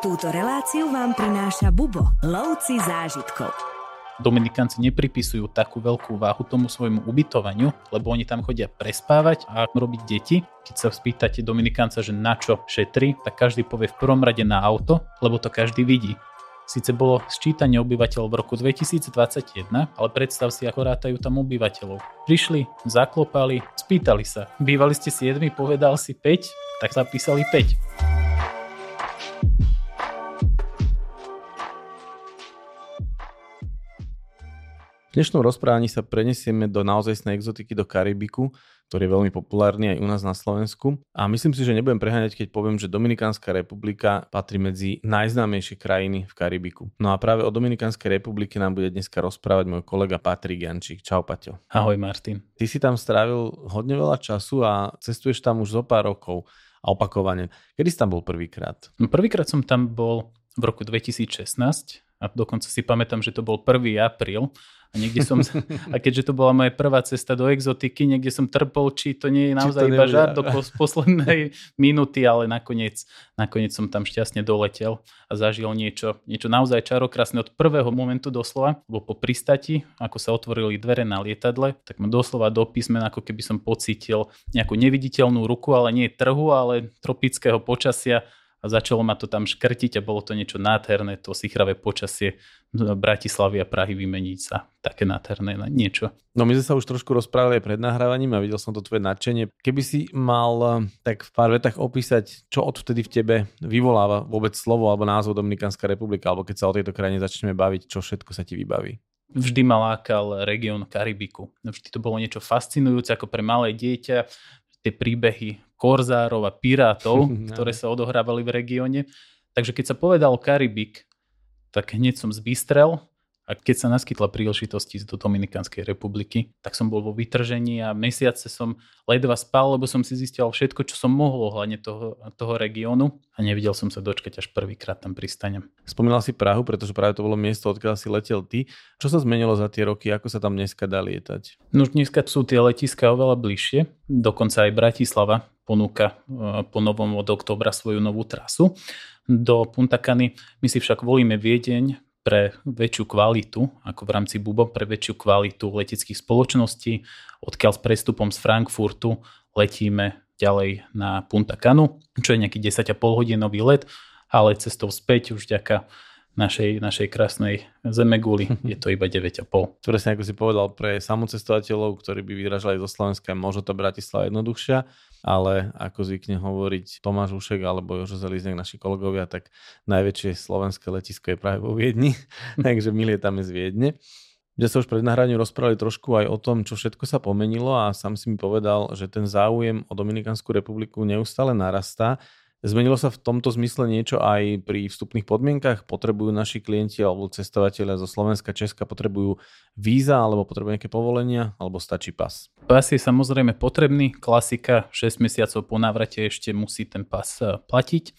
Túto reláciu vám prináša Bubo, lovci zážitkov. Dominikánci nepripisujú takú veľkú váhu tomu svojmu ubytovaniu, lebo oni tam chodia prespávať a robiť deti. Keď sa spýtate Dominikánca, že na čo šetrí, tak každý povie v prvom rade na auto, lebo to každý vidí. Sice bolo sčítanie obyvateľov v roku 2021, ale predstav si, ako rátajú tam obyvateľov. Prišli, zaklopali, spýtali sa. Bývali ste 7, povedal si 5, tak zapísali 5. V dnešnom rozprávaní sa prenesieme do naozajstnej exotiky do Karibiku, ktorý je veľmi populárny aj u nás na Slovensku. A myslím si, že nebudem preháňať, keď poviem, že Dominikánska republika patrí medzi najznámejšie krajiny v Karibiku. No a práve o Dominikánskej republike nám bude dneska rozprávať môj kolega Patrik Jančík. Čau Paťo. Ahoj Martin. Ty si tam strávil hodne veľa času a cestuješ tam už zo pár rokov a opakovane. Kedy si tam bol prvýkrát? No, prvýkrát som tam bol v roku 2016 a dokonca si pamätám, že to bol 1. apríl a niekde som, a keďže to bola moja prvá cesta do exotiky, niekde som trpol, či to nie je naozaj iba žart do poslednej minúty, ale nakoniec, nakoniec som tam šťastne doletel a zažil niečo, niečo naozaj čarokrasné od prvého momentu doslova, lebo po pristati, ako sa otvorili dvere na lietadle, tak ma doslova do písmen, ako keby som pocítil nejakú neviditeľnú ruku, ale nie trhu, ale tropického počasia a začalo ma to tam škrtiť a bolo to niečo nádherné, to sichravé počasie Bratislavy a Prahy vymeniť sa. Také nádherné niečo. No my sme sa už trošku rozprávali aj pred nahrávaním a videl som to tvoje nadšenie. Keby si mal eh, tak v pár vetách opísať, čo odvtedy v tebe vyvoláva vôbec slovo alebo názov Dominikánska republika, alebo keď sa o tejto krajine začneme baviť, čo všetko sa ti vybaví? Vždy ma lákal región Karibiku. Vždy to bolo niečo fascinujúce ako pre malé dieťa tie príbehy korzárov a pirátov, ktoré sa odohrávali v regióne. Takže keď sa povedal Karibik, tak hneď som zbystrel a keď sa naskytla príležitosť ísť do Dominikánskej republiky, tak som bol vo vytržení a mesiace som ledva spal, lebo som si zistil všetko, čo som mohol ohľadne toho, toho regiónu a nevidel som sa dočkať, až prvýkrát tam pristanem. Spomínal si Prahu, pretože práve to bolo miesto, odkiaľ si letel ty. Čo sa zmenilo za tie roky, ako sa tam dneska dá lietať? No dneska sú tie letiska oveľa bližšie, dokonca aj Bratislava ponúka e, po novom od oktobra svoju novú trasu do Punta Cany. My si však volíme Viedeň pre väčšiu kvalitu, ako v rámci Bubo, pre väčšiu kvalitu leteckých spoločností, odkiaľ s prestupom z Frankfurtu letíme ďalej na Punta Canu, čo je nejaký 10,5 hodinový let, ale cestou späť už ďaká našej, našej krásnej Zemeguli je to iba 9,5. Presne ako si povedal, pre samocestovateľov, ktorí by vyražali zo Slovenska, možno to Bratislava jednoduchšia, ale ako zvykne hovoriť Tomáš Ušek alebo Jožo Zeliznek, naši kolegovia, tak najväčšie slovenské letisko je práve vo Viedni, takže my lietame z Viedne. Kde sa už pred nahraním rozprávali trošku aj o tom, čo všetko sa pomenilo a sám si mi povedal, že ten záujem o Dominikánsku republiku neustále narastá Zmenilo sa v tomto zmysle niečo aj pri vstupných podmienkach? Potrebujú naši klienti alebo cestovateľia zo Slovenska, Česka, potrebujú víza alebo potrebujú nejaké povolenia alebo stačí pas? Pas je samozrejme potrebný. Klasika 6 mesiacov po návrate ešte musí ten pas e, platiť.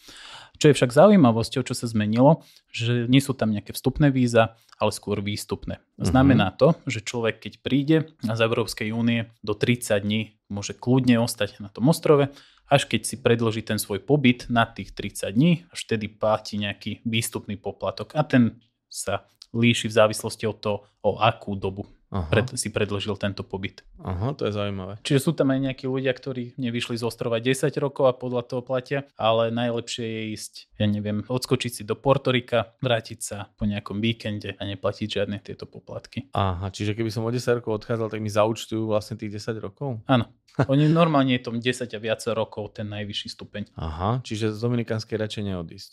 Čo je však zaujímavosťou, čo sa zmenilo, že nie sú tam nejaké vstupné víza, ale skôr výstupné. Mhm. Znamená to, že človek keď príde z Európskej únie do 30 dní môže kľudne ostať na tom ostrove až keď si predloží ten svoj pobyt na tých 30 dní, až vtedy platí nejaký výstupný poplatok a ten sa líši v závislosti od toho, o akú dobu pred, si predložil tento pobyt. Aha, to je zaujímavé. Čiže sú tam aj nejakí ľudia, ktorí nevyšli z ostrova 10 rokov a podľa toho platia, ale najlepšie je ísť, ja neviem, odskočiť si do Portorika, vrátiť sa po nejakom víkende a neplatiť žiadne tieto poplatky. Aha, čiže keby som o 10 rokov odchádzal, tak mi zaučtujú vlastne tých 10 rokov? Áno. Oni normálne je tom 10 a viac rokov ten najvyšší stupeň. Aha, čiže z Dominikánskej radšej neodísť.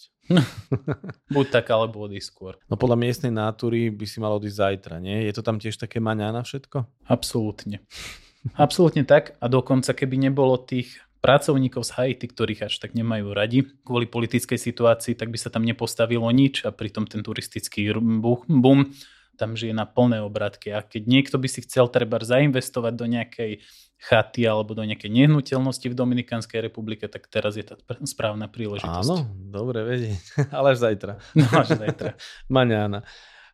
Buď tak, alebo odísť skôr. No podľa miestnej nátury by si mal odísť zajtra, nie? Je to tam tiež také maňa na všetko? Absolútne. Absolútne tak a dokonca keby nebolo tých pracovníkov z Haiti, ktorých až tak nemajú radi kvôli politickej situácii, tak by sa tam nepostavilo nič a pritom ten turistický boom tam žije na plné obratky a keď niekto by si chcel treba zainvestovať do nejakej chaty alebo do nejakej nehnuteľnosti v Dominikanskej republike, tak teraz je tá správna príležitosť. Áno, dobre vedieť, ale až zajtra. No až zajtra. Maňána.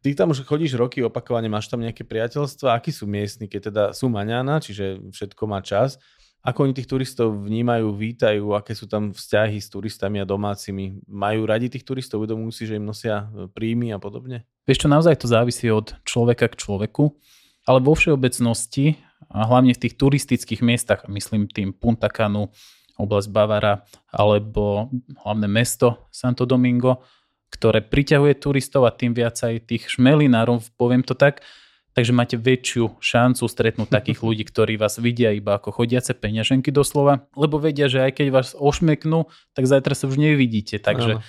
Ty tam už chodíš roky opakovane, máš tam nejaké priateľstva, akí sú miestni, keď teda sú maňána, čiže všetko má čas, Ako oni tých turistov vnímajú, vítajú, aké sú tam vzťahy s turistami a domácimi? Majú radi tých turistov, uvedomujú si, že im nosia e, príjmy a podobne? Vieš čo, naozaj to závisí od človeka k človeku, ale vo všeobecnosti, a hlavne v tých turistických miestach, myslím tým Punta Canu, oblasť Bavara alebo hlavné mesto Santo Domingo, ktoré priťahuje turistov a tým viac aj tých šmelinárov, poviem to tak, takže máte väčšiu šancu stretnúť takých ľudí, ktorí vás vidia iba ako chodiace peňaženky doslova, lebo vedia, že aj keď vás ošmeknú, tak zajtra sa už nevidíte, takže,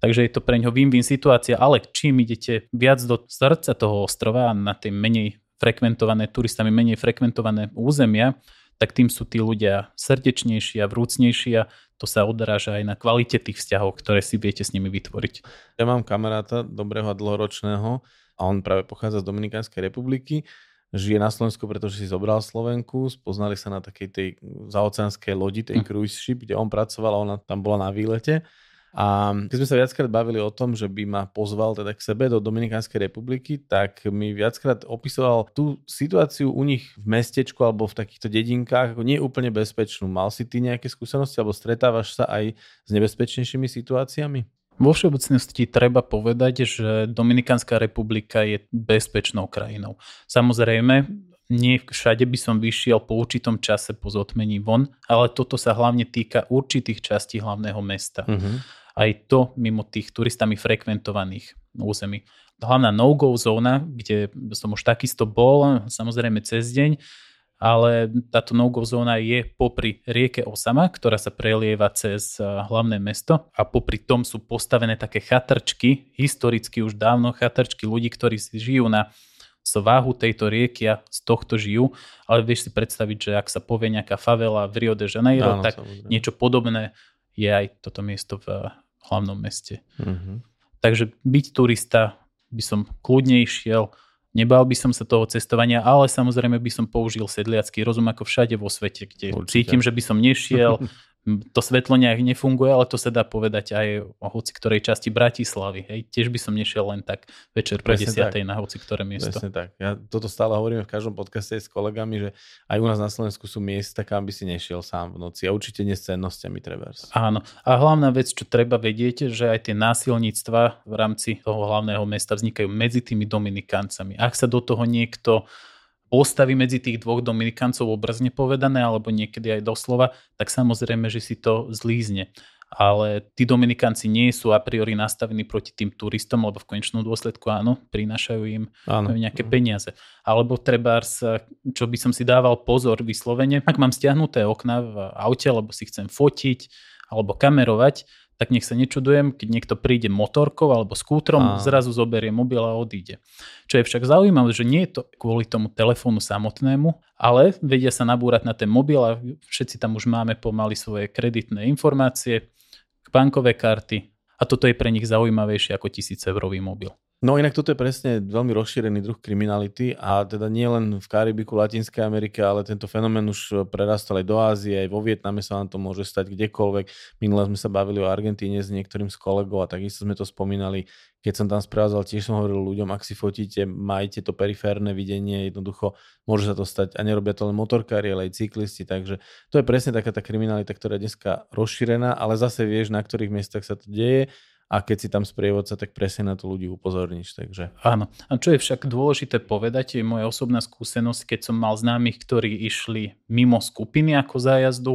takže je to pre ňo win-win situácia, ale čím idete viac do srdca toho ostrova a na tie menej frekventované turistami, menej frekventované územia, tak tým sú tí ľudia srdečnejší a vrúcnejší a to sa odráža aj na kvalite tých vzťahov, ktoré si viete s nimi vytvoriť. Ja mám kamaráta, dobrého a dlhoročného, a on práve pochádza z Dominikánskej republiky, žije na Slovensku, pretože si zobral Slovenku, spoznali sa na takej tej zaoceánskej lodi, tej hm. cruise ship, kde on pracoval a ona tam bola na výlete. A keď sme sa viackrát bavili o tom, že by ma pozval teda k sebe do Dominikánskej republiky, tak mi viackrát opisoval tú situáciu u nich v mestečku alebo v takýchto dedinkách ako nie úplne bezpečnú. Mal si ty nejaké skúsenosti alebo stretávaš sa aj s nebezpečnejšími situáciami? Vo všeobecnosti treba povedať, že Dominikánska republika je bezpečnou krajinou. Samozrejme, nie všade by som vyšiel po určitom čase po zotmení von, ale toto sa hlavne týka určitých častí hlavného mesta. Uh-huh. Aj to mimo tých turistami frekventovaných území. Hlavná no-go zóna, kde som už takisto bol, samozrejme cez deň, ale táto no-go zóna je popri rieke Osama, ktorá sa prelieva cez eh, hlavné mesto a popri tom sú postavené také chatrčky, historicky už dávno chatrčky ľudí, ktorí si žijú na svahu tejto rieky a z tohto žijú, ale vieš si predstaviť, že ak sa povie nejaká favela v Rio de Janeiro, Áno, tak samozrejme. niečo podobné je aj toto miesto v eh, hlavnom meste. Mm-hmm. Takže byť turista by som kľudne išiel, Nebal by som sa toho cestovania, ale samozrejme by som použil sedliacký rozum ako všade vo svete, kde Určite. cítim, že by som nešiel to svetlo nejak nefunguje, ale to sa dá povedať aj o hoci ktorej časti Bratislavy. Hej. Tiež by som nešiel len tak večer po 10. na hoci ktoré miesto. Presne tak. Ja toto stále hovorím v každom podcaste s kolegami, že aj u nás na Slovensku sú miesta, kam by si nešiel sám v noci. A určite nie s cennosťami trebárs. Áno. A hlavná vec, čo treba vedieť, že aj tie násilníctva v rámci toho hlavného mesta vznikajú medzi tými Dominikáncami. Ak sa do toho niekto postavy medzi tých dvoch Dominikancov obrazne povedané, alebo niekedy aj doslova, tak samozrejme, že si to zlízne. Ale tí Dominikanci nie sú a priori nastavení proti tým turistom, lebo v konečnom dôsledku áno, prinášajú im áno. nejaké peniaze. Alebo treba, čo by som si dával pozor vyslovene, ak mám stiahnuté okna v aute, alebo si chcem fotiť alebo kamerovať, tak nech sa nečudujem, keď niekto príde motorkou alebo skútrom, a... zrazu zoberie mobil a odíde. Čo je však zaujímavé, že nie je to kvôli tomu telefónu samotnému, ale vedia sa nabúrať na ten mobil a všetci tam už máme pomaly svoje kreditné informácie, bankové karty a toto je pre nich zaujímavejšie ako tisíc eurový mobil. No inak toto je presne veľmi rozšírený druh kriminality a teda nie len v Karibiku, Latinskej Amerike, ale tento fenomén už prerastal aj do Ázie, aj vo Vietname sa nám to môže stať kdekoľvek. Minule sme sa bavili o Argentíne s niektorým z kolegov a takisto sme to spomínali. Keď som tam sprevádzal, tiež som hovoril ľuďom, ak si fotíte, majte to periférne videnie, jednoducho môže sa to stať a nerobia to len motorkári, ale aj cyklisti, takže to je presne taká tá kriminalita, ktorá je dneska rozšírená, ale zase vieš, na ktorých miestach sa to deje a keď si tam sprievodca, tak presne na to ľudí upozorníš. Takže. Áno. A čo je však dôležité povedať, je moja osobná skúsenosť, keď som mal známych, ktorí išli mimo skupiny ako zájazdu,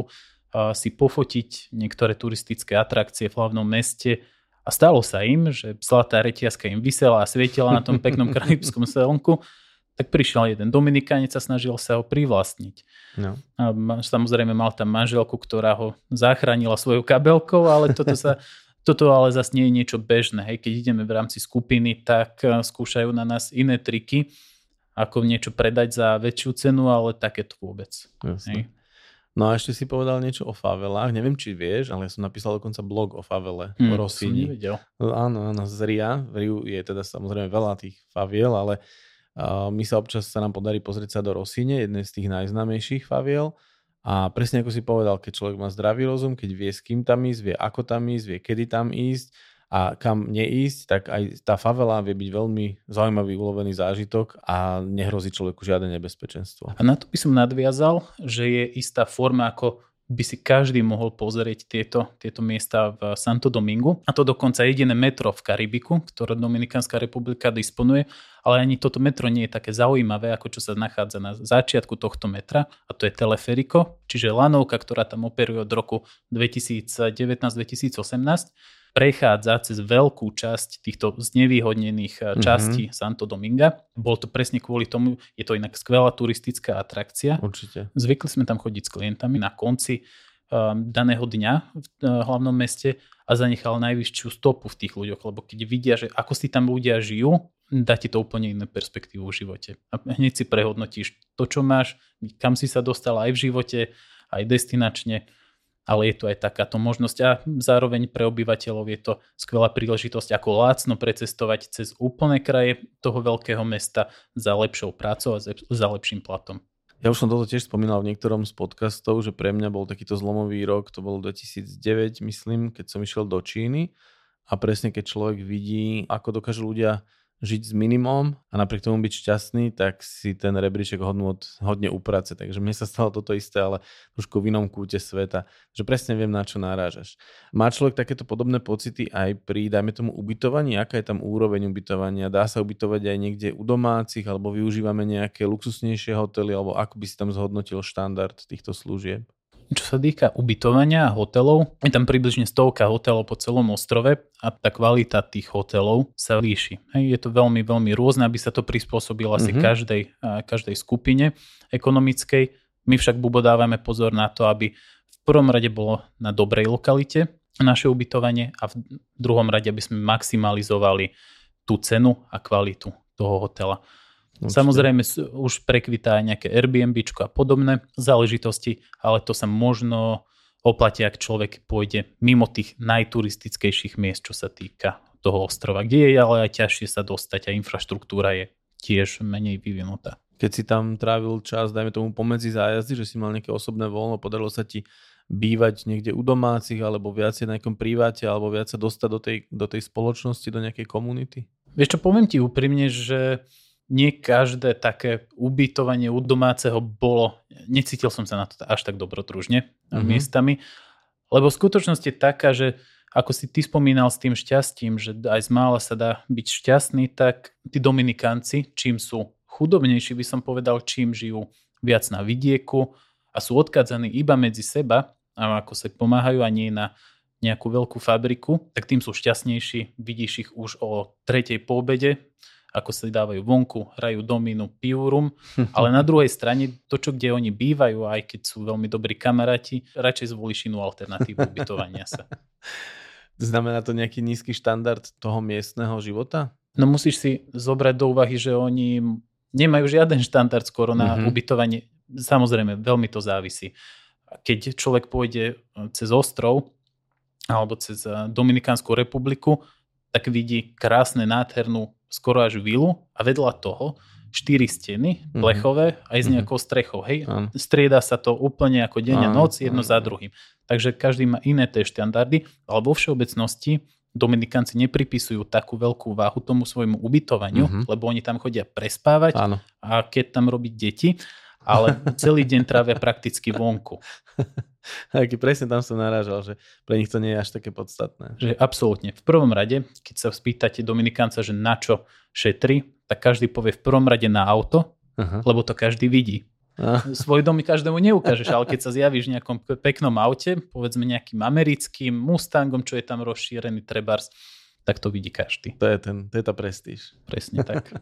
si pofotiť niektoré turistické atrakcie v hlavnom meste a stalo sa im, že zlatá reťazka im vysela a svietila na tom peknom karibskom slnku, tak prišiel jeden Dominikánec a snažil sa ho privlastniť. No. A samozrejme mal tam manželku, ktorá ho zachránila svojou kabelkou, ale toto sa Toto ale zase nie je niečo bežné. Hej. Keď ideme v rámci skupiny, tak eh, skúšajú na nás iné triky, ako niečo predať za väčšiu cenu, ale takéto vôbec. Hej. No a ešte si povedal niečo o favelách. Neviem, či vieš, ale ja som napísal dokonca blog o favele, hmm, o Rosíni. No, áno, áno, z Ria. V Riu je teda samozrejme veľa tých faviel, ale uh, my sa občas sa nám podarí pozrieť sa do Rosíne, jednej z tých najznámejších faviel. A presne ako si povedal, keď človek má zdravý rozum, keď vie s kým tam ísť, vie ako tam ísť, vie kedy tam ísť a kam neísť, tak aj tá favela vie byť veľmi zaujímavý ulovený zážitok a nehrozí človeku žiadne nebezpečenstvo. A na to by som nadviazal, že je istá forma, ako by si každý mohol pozrieť tieto, tieto miesta v Santo Domingu. A to dokonca jediné metro v Karibiku, ktoré Dominikánska republika disponuje, ale ani toto metro nie je také zaujímavé, ako čo sa nachádza na začiatku tohto metra, a to je Teleferico, čiže lanovka, ktorá tam operuje od roku 2019-2018 prechádza cez veľkú časť týchto znevýhodnených mm-hmm. častí Santo Dominga. Bol to presne kvôli tomu, je to inak skvelá turistická atrakcia. Určite. Zvykli sme tam chodiť s klientami na konci um, daného dňa v uh, hlavnom meste a zanechal najvyššiu stopu v tých ľuďoch, lebo keď vidia, že ako si tam ľudia žijú, dá ti to úplne iné perspektívu v živote. A hneď si prehodnotíš to, čo máš, kam si sa dostal aj v živote, aj destinačne ale je tu aj takáto možnosť a zároveň pre obyvateľov je to skvelá príležitosť, ako lácno precestovať cez úplné kraje toho veľkého mesta za lepšou prácou a za lepším platom. Ja už som toto tiež spomínal v niektorom z podcastov, že pre mňa bol takýto zlomový rok, to bol 2009, myslím, keď som išiel do Číny a presne keď človek vidí, ako dokážu ľudia žiť s minimum a napriek tomu byť šťastný, tak si ten rebríček hodnot hodne uprace. Takže mne sa stalo toto isté, ale trošku v inom kúte sveta, že presne viem, na čo náražaš. Má človek takéto podobné pocity aj pri, dajme tomu, ubytovaní? Aká je tam úroveň ubytovania? Dá sa ubytovať aj niekde u domácich, alebo využívame nejaké luxusnejšie hotely, alebo ako by si tam zhodnotil štandard týchto služieb? Čo sa týka ubytovania a hotelov, je tam približne stovka hotelov po celom ostrove a tá kvalita tých hotelov sa líši. Hej, je to veľmi, veľmi rôzne, aby sa to prispôsobilo asi mm-hmm. každej, každej skupine ekonomickej. My však bubo dávame pozor na to, aby v prvom rade bolo na dobrej lokalite naše ubytovanie a v druhom rade, aby sme maximalizovali tú cenu a kvalitu toho hotela. Určite. Samozrejme už prekvitá aj nejaké Airbnb a podobné záležitosti, ale to sa možno oplatí, ak človek pôjde mimo tých najturistickejších miest, čo sa týka toho ostrova, kde je ale aj ťažšie sa dostať a infraštruktúra je tiež menej vyvinutá. Keď si tam trávil čas, dajme tomu pomedzi zájazdy, že si mal nejaké osobné voľno, podarilo sa ti bývať niekde u domácich, alebo viacej na nejakom priváte, alebo viac sa dostať do tej, do tej spoločnosti, do nejakej komunity? Vieš čo, poviem ti úprimne, že nie každé také ubytovanie u domáceho bolo, necítil som sa na to až tak dobrodružne mm-hmm. miestami, lebo skutočnosť je taká, že ako si ty spomínal s tým šťastím, že aj z mála sa dá byť šťastný, tak tí Dominikánci, čím sú chudobnejší, by som povedal, čím žijú viac na vidieku a sú odkádzaní iba medzi seba, a ako sa pomáhajú a nie na nejakú veľkú fabriku, tak tým sú šťastnejší. Vidíš ich už o tretej po obede, ako sa dávajú vonku, hrajú dominu, pijú rum, ale na druhej strane to, čo kde oni bývajú, aj keď sú veľmi dobrí kamaráti, radšej zvolíš inú alternatívu ubytovania sa. Znamená to nejaký nízky štandard toho miestneho života? No musíš si zobrať do úvahy, že oni nemajú žiaden štandard skoro na mm-hmm. ubytovanie. Samozrejme, veľmi to závisí. Keď človek pôjde cez ostrov alebo cez Dominikánsku republiku, tak vidí krásne, nádhernú skoro až vilu a vedľa toho štyri steny mhm. plechové mm-hmm. aj s mhm. nejakou strechou. Hej? Mm. Strieda sa to úplne ako deň a noc, jedno mm. za druhým. Takže každý má iné tie štandardy, ale vo všeobecnosti Dominikanci nepripisujú takú veľkú váhu tomu svojmu ubytovaniu, mm-hmm. lebo oni tam chodia prespávať Áno. a keď tam robiť deti, ale celý deň trávia prakticky vonku. Aký presne tam som narážal, že pre nich to nie je až také podstatné. Že absolútne. V prvom rade, keď sa spýtate Dominikánca, že na čo šetri, tak každý povie v prvom rade na auto, uh-huh. lebo to každý vidí. Uh. Svoj dom každému neukážeš, ale keď sa zjavíš v nejakom peknom aute, povedzme nejakým americkým Mustangom, čo je tam rozšírený trebars, tak to vidí každý. To je, ten, to je tá prestíž. Presne tak.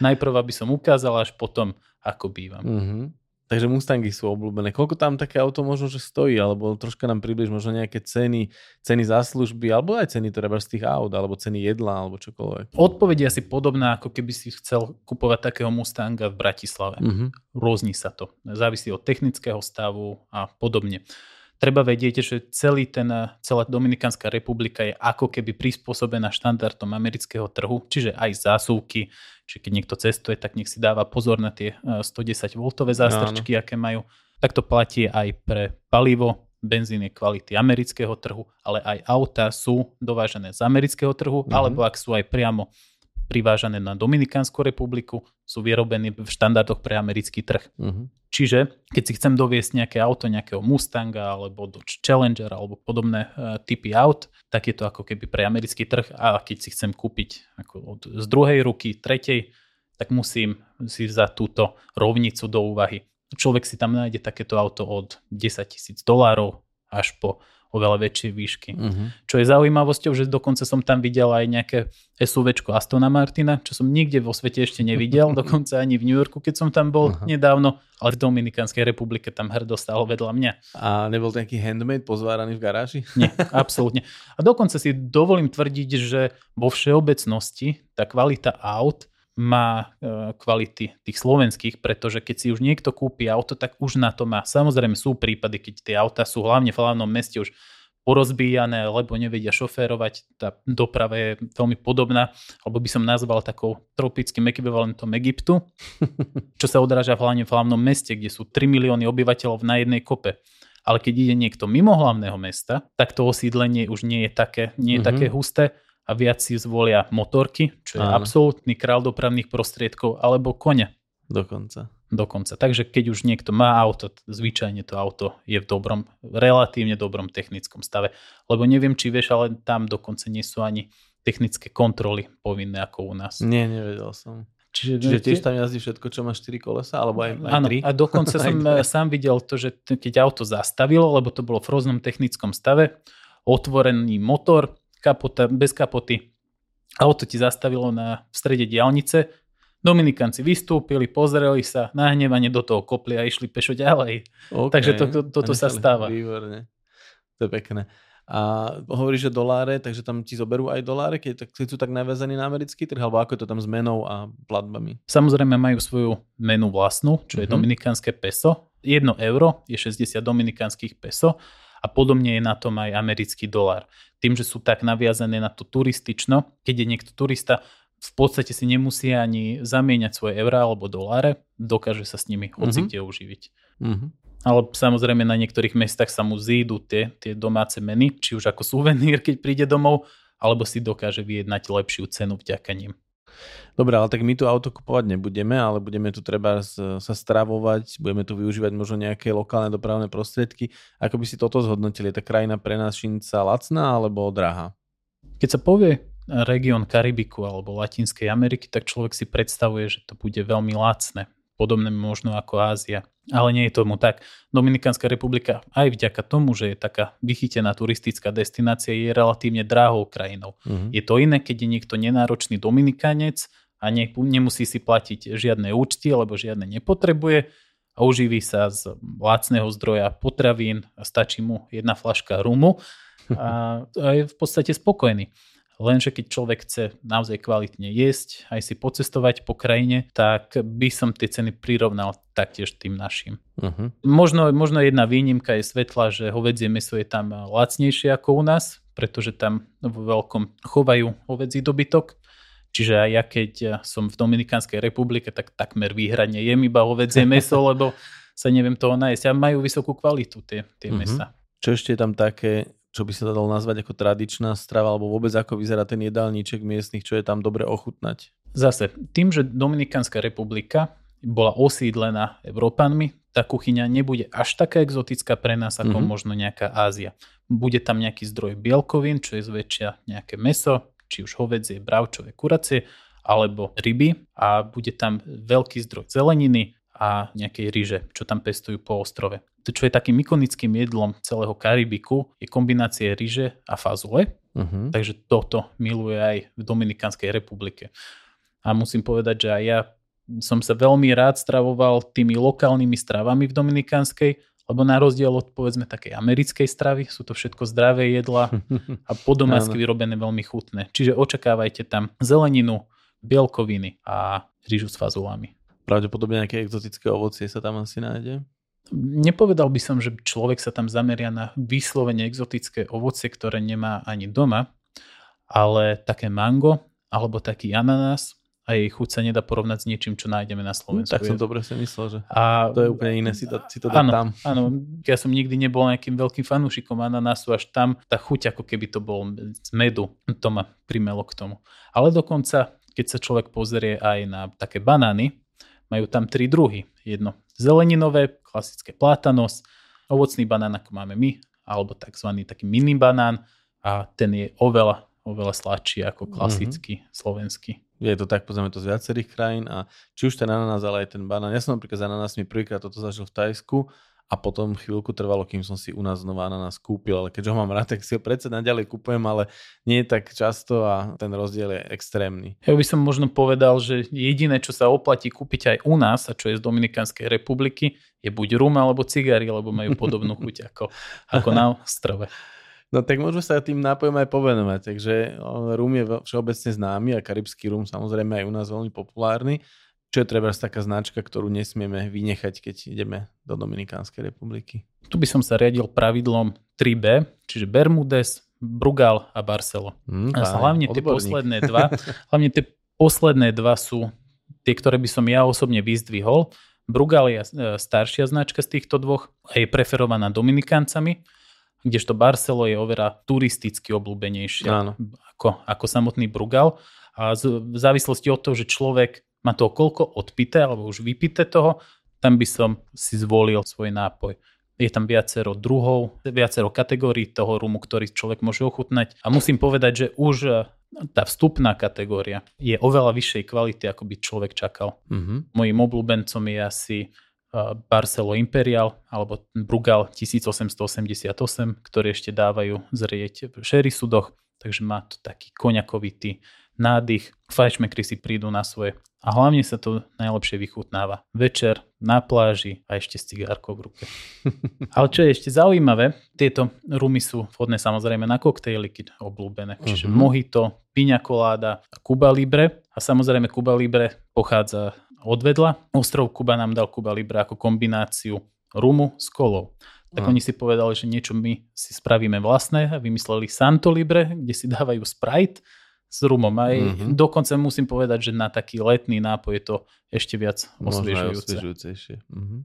Najprv, aby som ukázal, až potom, ako bývam. Uh-huh. Takže Mustangy sú obľúbené. Koľko tam také auto možno, že stojí? Alebo troška nám približ možno nejaké ceny, ceny za služby, alebo aj ceny treba z tých aut, alebo ceny jedla, alebo čokoľvek. Odpoveď je asi podobná, ako keby si chcel kupovať takého Mustanga v Bratislave. Uh-huh. Rôzni sa to. Závisí od technického stavu a podobne treba vedieť, že celý ten, celá Dominikánska republika je ako keby prispôsobená štandardom amerického trhu, čiže aj zásuvky, čiže keď niekto cestuje, tak nech si dáva pozor na tie 110 V zástrčky, aké majú. Tak to platí aj pre palivo, benzín je kvality amerického trhu, ale aj auta sú dovážené z amerického trhu, Mhm. alebo ak sú aj priamo privážané na Dominikánsku republiku, sú vyrobené v štandardoch pre americký trh. Uh-huh. Čiže keď si chcem doviesť nejaké auto, nejakého Mustanga alebo Dodge Challenger alebo podobné uh, typy aut, tak je to ako keby pre americký trh a keď si chcem kúpiť ako od, z druhej ruky, tretej, tak musím si vziať túto rovnicu do úvahy. Človek si tam nájde takéto auto od 10 tisíc dolárov až po oveľa väčšie výšky. Uh-huh. Čo je zaujímavosťou, že dokonca som tam videl aj nejaké SUVčko Astona Martina, čo som nikde vo svete ešte nevidel, dokonca ani v New Yorku, keď som tam bol Aha. nedávno, ale v Dominikánskej republike tam hrdo stálo vedľa mňa. A nebol nejaký handmade pozváraný v garáži? Nie, absolútne. A dokonca si dovolím tvrdiť, že vo všeobecnosti tá kvalita aut má e, kvality tých slovenských, pretože keď si už niekto kúpi auto, tak už na to má. Samozrejme sú prípady, keď tie auta sú hlavne v hlavnom meste už porozbíjané, lebo nevedia šoférovať. Tá doprava je veľmi podobná, alebo by som nazval takou tropickým ekvivalentom Egyptu, čo sa odráža hlavne v hlavnom meste, kde sú 3 milióny obyvateľov na jednej kope. Ale keď ide niekto mimo hlavného mesta, tak to osídlenie už nie je také, nie je Mhm. také husté a viac si zvolia motorky, čo je Áno. absolútny král dopravných prostriedkov, alebo kone Dokonca. dokonca. Takže keď už niekto má auto, zvyčajne to auto je v dobrom, relatívne dobrom technickom stave. Lebo neviem, či vieš, ale tam dokonca nie sú ani technické kontroly povinné ako u nás. Nie, nevedel som. Čiže, Čiže tiež tam jazdí všetko, čo má 4 kolesa, alebo aj, aj Áno, 3? a dokonca som eh, sám videl to, že keď auto zastavilo, lebo to bolo v rôznom technickom stave, otvorený motor, kapota, bez kapoty, auto ti zastavilo na v strede diálnice, Dominikanci vystúpili, pozreli sa, nahnevane do toho kopli a išli pešo ďalej. Okay. takže to- to- toto sa stáva. Výborne. To je pekné. A hovoríš, že doláre, takže tam ti zoberú aj doláre, keď, tak, keď sú tak naviazaní na americký trh, alebo ako je to tam s menou a platbami? Samozrejme majú svoju menu vlastnú, čo je Mhm. dominikánske peso. 1 euro je 60 dominikánskych peso a podobne je na tom aj americký dolár. Tým, že sú tak naviazané na to turistično, keď je niekto turista, v podstate si nemusí ani zamieňať svoje eurá alebo doláre, dokáže sa s nimi hoci Mhm. kde uživiť. Uh-huh. Ale samozrejme na niektorých mestách sa mu zídu tie, tie domáce meny, či už ako suvenír, keď príde domov, alebo si dokáže vyjednať lepšiu cenu vďaka nim. Dobre, ale tak my tu auto kupovať nebudeme, ale budeme tu treba sa stravovať, budeme tu využívať možno nejaké lokálne dopravné prostriedky. Ako by si toto zhodnotili? Je tá krajina pre nás šinca lacná alebo drahá? Keď sa povie región Karibiku alebo Latinskej Ameriky, tak človek si predstavuje, že to bude veľmi lacné. Podobné možno ako Ázia. Ale nie je tomu tak. Dominikánska republika aj vďaka tomu, že je taká vychytená turistická destinácia, je relatívne drahou krajinou. Uh-huh. Je to iné, keď je niekto nenáročný Dominikanec a ne, nemusí si platiť žiadne účty, alebo žiadne nepotrebuje a uživí sa z lacného zdroja potravín a stačí mu jedna flaška rumu a, a je v podstate spokojný. Lenže keď človek chce naozaj kvalitne jesť, aj si pocestovať po krajine, tak by som tie ceny prirovnal taktiež tým našim. Uh-huh. Možno, možno jedna výnimka je svetla, že hovedzie meso je tam lacnejšie ako u nás, pretože tam vo veľkom chovajú hovedzí dobytok. Čiže aj ja, keď som v Dominikánskej republike, tak takmer výhradne jem iba hovedzie meso, lebo sa neviem toho nájsť. A majú vysokú kvalitu tie, tie Mhm. mesa. Čo ešte je tam také, čo by sa dalo nazvať ako tradičná strava, alebo vôbec ako vyzerá ten jedálniček miestnych, čo je tam dobre ochutnať? Zase, tým, že Dominikánska republika bola osídlená Európanmi, tá kuchyňa nebude až taká exotická pre nás, ako Mhm. možno nejaká Ázia. Bude tam nejaký zdroj bielkovín, čo je zväčšia nejaké meso, či už hovedzie, bravčové, kuracie, alebo ryby a bude tam veľký zdroj zeleniny a nejakej ryže, čo tam pestujú po ostrove. To, čo je takým ikonickým jedlom celého Karibiku, je kombinácie ryže a fazule, Uh-huh. Takže toto miluje aj v Dominikánskej republike. A musím povedať, že aj ja som sa veľmi rád stravoval tými lokálnymi stravami v Dominikánskej, lebo na rozdiel od povedzme takej americkej stravy sú to všetko zdravé jedlá a podomácky vyrobené veľmi chutné. Čiže očakávajte tam zeleninu, bielkoviny a rýžu s fazulami. Pravdepodobne nejaké exotické ovocie sa tam asi nájde. Nepovedal by som, že človek sa tam zameria na vyslovene exotické ovocie, ktoré nemá ani doma, ale také mango alebo taký ananás a jej chuť sa nedá porovnať s niečím, čo nájdeme na Hm, Slovensku. tak som dobre si myslel, že a, to je úplne iné si to, si to dať áno, tam. áno, ja som nikdy nebol nejakým veľkým fanúšikom ananásu, až tam tá chuť, ako keby to bol z medu, to ma primelo k tomu. Ale dokonca, keď sa človek pozrie aj na také banány, majú tam tri druhy. Jedno zeleninové, klasické plátanos, ovocný banán, ako máme my, alebo tzv. taký mini banán a ten je oveľa, oveľa sladší ako klasický slovenský. Je to tak, pozrieme to z viacerých krajín a či už ten ananás, ale aj ten banán. Ja som napríklad s ananásmi prvýkrát toto zažil v Tajsku a potom chvíľku trvalo, kým som si u nás znova ananás kúpil, ale keďže ho mám rád, tak si ho predsa naďalej kúpujem, ale nie je tak často a ten rozdiel je extrémny. Ja by som možno povedal, že jediné, čo sa oplatí kúpiť aj u nás, a čo je z Dominikánskej republiky, je buď rum alebo cigary, lebo majú podobnú chuť ako, ako na ostrove. No tak môžeme sa tým nápojom aj povenovať. Takže rum je všeobecne známy a karibský rum samozrejme aj u nás veľmi populárny. Čo je treba taká značka, ktorú nesmieme vynechať, keď ideme do Dominikánskej republiky? Tu by som sa riadil pravidlom 3B, čiže Bermudes, Brugal a Barcelo. Hm, A hlavne tie odborník. posledné dva, hlavne tie posledné dva sú tie, ktoré by som ja osobne vyzdvihol. Brugal je e, staršia značka z týchto dvoch a je preferovaná Dominikáncami, kdežto Barcelo je oveľa turisticky obľúbenejšia Áno. ako, ako samotný Brugal. A z, v závislosti od toho, že človek má toho koľko odpité alebo už vypité toho, tam by som si zvolil svoj nápoj. Je tam viacero druhov, viacero kategórií toho rumu, ktorý človek môže ochutnať. A musím povedať, že už e, tá vstupná kategória je oveľa vyššej kvality, ako by človek čakal. Mhm. Mojím obľúbencom je asi uh, Barcelo Imperial alebo Brugal 1888, ktoré ešte dávajú zrieť v sherry sudoch, takže má to taký koňakovitý nádych. Fajšmekry si prídu na svoje. A hlavne sa to najlepšie vychutnáva večer na pláži a ešte s cigárkou v ruke. Ale čo je ešte zaujímavé, tieto rumy sú vhodné samozrejme na koktejly, keď obľúbené. Čiže Mhm. mojito, piña colada a Cuba Libre. A samozrejme Cuba Libre pochádza odvedla. Ostrov Kuba nám dal Cuba Libre ako kombináciu rumu s kolou. Tak Aha. oni si povedali, že niečo my si spravíme vlastné a vymysleli Santo Libre, kde si dávajú Sprite s rumom. Aj Mhm. dokonca musím povedať, že na taký letný nápoj je to ešte viac osviežujúce. osviežujúcejšie. Mhm.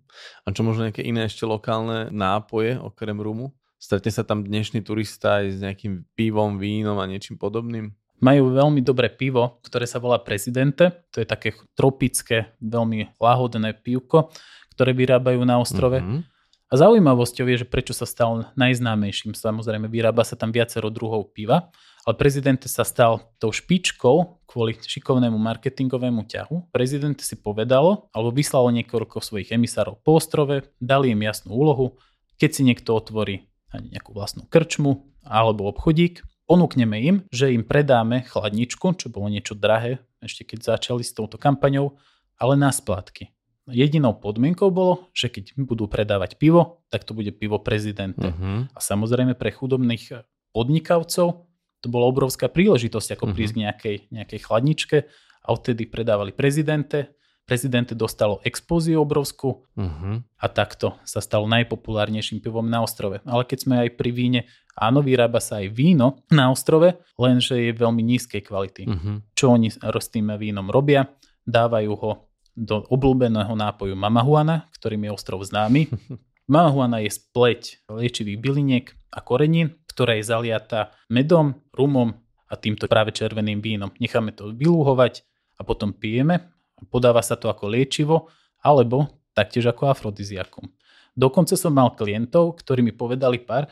A čo možno nejaké iné ešte lokálne nápoje okrem rumu? Stretne sa tam dnešný turista aj s nejakým pivom, vínom a niečím podobným? Majú veľmi dobré pivo, ktoré sa volá Presidente. To je také tropické, veľmi lahodné pivko, ktoré vyrábajú na ostrove. Mhm. A zaujímavosťou je, že prečo sa stal najznámejším. Samozrejme, vyrába sa tam viacero druhov piva, ale Prezidente sa stal tou špičkou kvôli šikovnému marketingovému ťahu. Prezidente si povedalo, alebo vyslalo niekoľko svojich emisárov po ostrove, dali im jasnú úlohu, keď si niekto otvorí nejakú vlastnú krčmu alebo obchodík, ponúkneme im, že im predáme chladničku, čo bolo niečo drahé, ešte keď začali s touto kampaňou, ale na splátky. Jedinou podmienkou bolo, že keď budú predávať pivo, tak to bude pivo prezidente. Mhm. A samozrejme pre chudobných podnikavcov to bola obrovská príležitosť, ako Mhm. prísť k nejakej, nejakej chladničke a odtedy predávali prezidente. Prezidente dostalo expóziu obrovskú Mhm. a takto sa stalo najpopulárnejším pivom na ostrove. Ale keď sme aj pri víne, áno, vyrába sa aj víno na ostrove, lenže je veľmi nízkej kvality. Mhm. Čo oni s tým vínom robia? Dávajú ho do obľúbeného nápoju mamahuana, ktorým je ostrov známy. Mamahuana je spleť liečivých byliniek a korenín, ktorá je zaliata medom, rumom a týmto práve červeným vínom. Necháme to vylúhovať a potom pijeme. Podáva sa to ako liečivo alebo taktiež ako afrodiziakum. Dokonca som mal klientov, ktorí mi povedali pár,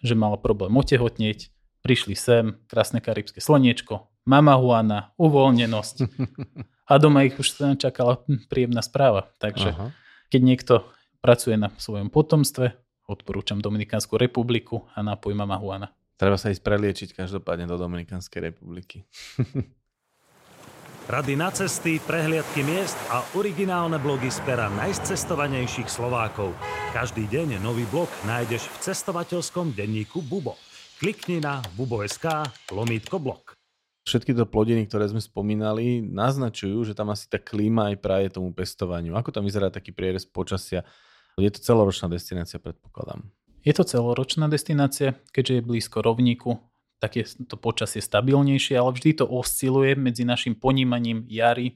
že mal problém otehotnieť, prišli sem, krásne karibské slniečko, mamahuana, uvoľnenosť a doma ich už čakala príjemná správa. Takže Aha. keď niekto pracuje na svojom potomstve, odporúčam Dominikánsku republiku a nápoj mamahuana. Treba sa ísť preliečiť každopádne do Dominikanskej republiky. Rady na cesty, prehliadky miest a originálne blogy z pera najcestovanejších Slovákov. Každý deň nový blog nájdeš v cestovateľskom denníku Bubo. Klikni na bubo.sk lomítko blog. Všetky to plodiny, ktoré sme spomínali, naznačujú, že tam asi tá klíma aj praje tomu pestovaniu. Ako tam vyzerá taký prierez počasia? Je to celoročná destinácia, predpokladám. Je to celoročná destinácia, keďže je blízko rovníku, tak je to počasie stabilnejšie, ale vždy to osciluje medzi našim ponímaním jary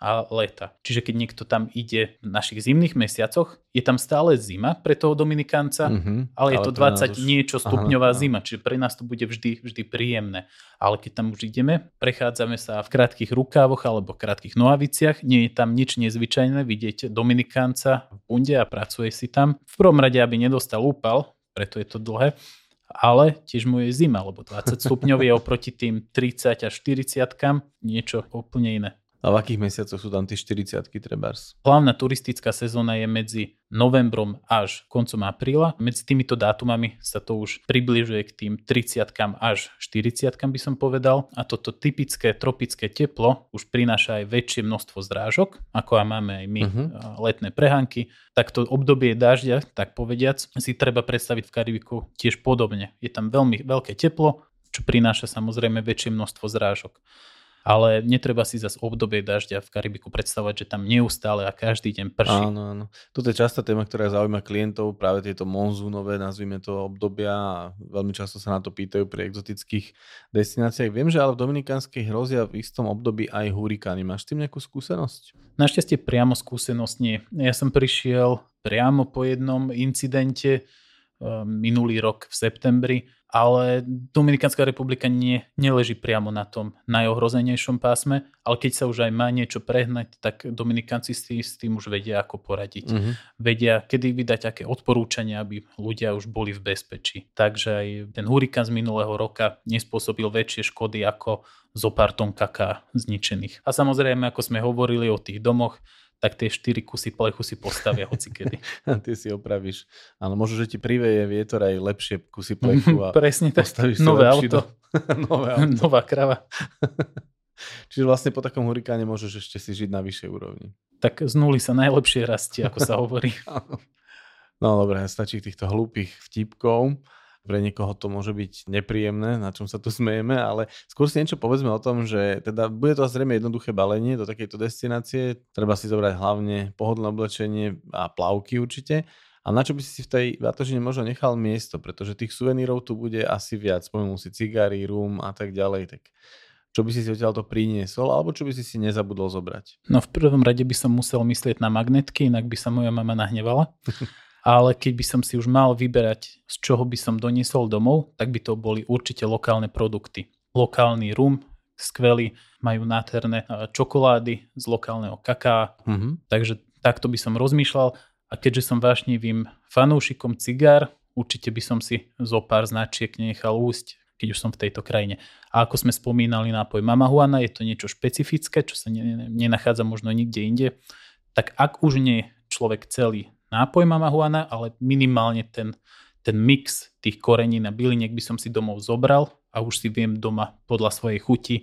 a leta. Čiže keď niekto tam ide v našich zimných mesiacoch, je tam stále zima pre toho Dominikánca, mm-hmm, ale je ale to 20 už... niečo stupňová aha, zima, čiže pre nás to bude vždy, vždy príjemné. Ale keď tam už ideme, prechádzame sa v krátkých rukávoch alebo v krátkých nohaviciach, nie je tam nič nezvyčajné, vidieť Dominikánca v bunde a pracuje si tam. V prvom rade, aby nedostal úpal, preto je to dlhé, ale tiež mu je zima, lebo 20 stupňov je oproti tým 30 až 40 niečo úplne iné. A v akých mesiacoch sú tam tie 40 trebárs? Hlavná turistická sezóna je medzi novembrom až koncom apríla. Medzi týmito dátumami sa to už približuje k tým 30 až 40 by som povedal. A toto typické tropické teplo už prináša aj väčšie množstvo zrážok, ako aj máme aj my uh-huh. letné prehánky. Takto obdobie dažďa, tak povediac, si treba predstaviť v Karibiku tiež podobne. Je tam veľmi veľké teplo, čo prináša samozrejme väčšie množstvo zrážok ale netreba si zase obdobie dažďa v Karibiku predstavovať, že tam neustále a každý deň prší. Áno, áno. Toto je častá téma, ktorá zaujíma klientov, práve tieto monzúnové, nazvime to, obdobia a veľmi často sa na to pýtajú pri exotických destináciách. Viem, že ale v Dominikánskej hrozia v istom období aj hurikány. Máš s tým nejakú skúsenosť? Našťastie priamo skúsenosť nie. Ja som prišiel priamo po jednom incidente, Eh, minulý rok v septembri, ale Dominikánska republika nie, neleží priamo na tom najohrozenejšom pásme, ale keď sa už aj má niečo prehnať, tak Dominikánci si s tým už vedia, ako poradiť. Mm-hmm. Vedia, kedy vydať aké odporúčania, aby ľudia už boli v bezpečí. Takže aj ten hurikán z minulého roka nespôsobil väčšie škody ako zo pár tón kaká zničených. A samozrejme, ako sme hovorili o tých domoch, tak tie 4 kusy plechu si postavia hocikedy. a ty si opravíš. Áno, možno, že ti priveje vietor aj lepšie kusy plechu a Presne tak. Nové auto. Nové auto. Nová krava. Čiže vlastne po takom hurikáne môžeš ešte si žiť na vyššej úrovni. Tak z nuly sa najlepšie rastie, ako sa hovorí. no dobre, stačí týchto hlúpých vtipkov pre niekoho to môže byť nepríjemné, na čom sa tu smejeme, ale skôr si niečo povedzme o tom, že teda bude to zrejme jednoduché balenie do takejto destinácie. Treba si zobrať hlavne pohodlné oblečenie a plavky určite. A na čo by si v tej batožine možno nechal miesto, pretože tých suvenírov tu bude asi viac. Spomenul si cigary, rum a tak ďalej, tak čo by si si odtiaľ to priniesol, alebo čo by si si nezabudol zobrať? No v prvom rade by som musel myslieť na magnetky, inak by sa moja mama nahnevala. ale keď by som si už mal vyberať, z čoho by som doniesol domov, tak by to boli určite lokálne produkty. Lokálny rum, skvelý, majú nádherné čokolády z lokálneho kaká, mm-hmm. takže takto by som rozmýšľal a keďže som vášnivým fanúšikom cigár, určite by som si zo pár značiek nechal úsť, keď už som v tejto krajine. A ako sme spomínali nápoj Mamahuana, je to niečo špecifické, čo sa nenachádza možno nikde inde, tak ak už nie človek celý nápoj mamahuana, ale minimálne ten, ten mix tých korenín a byliniek by som si domov zobral a už si viem doma podľa svojej chuti,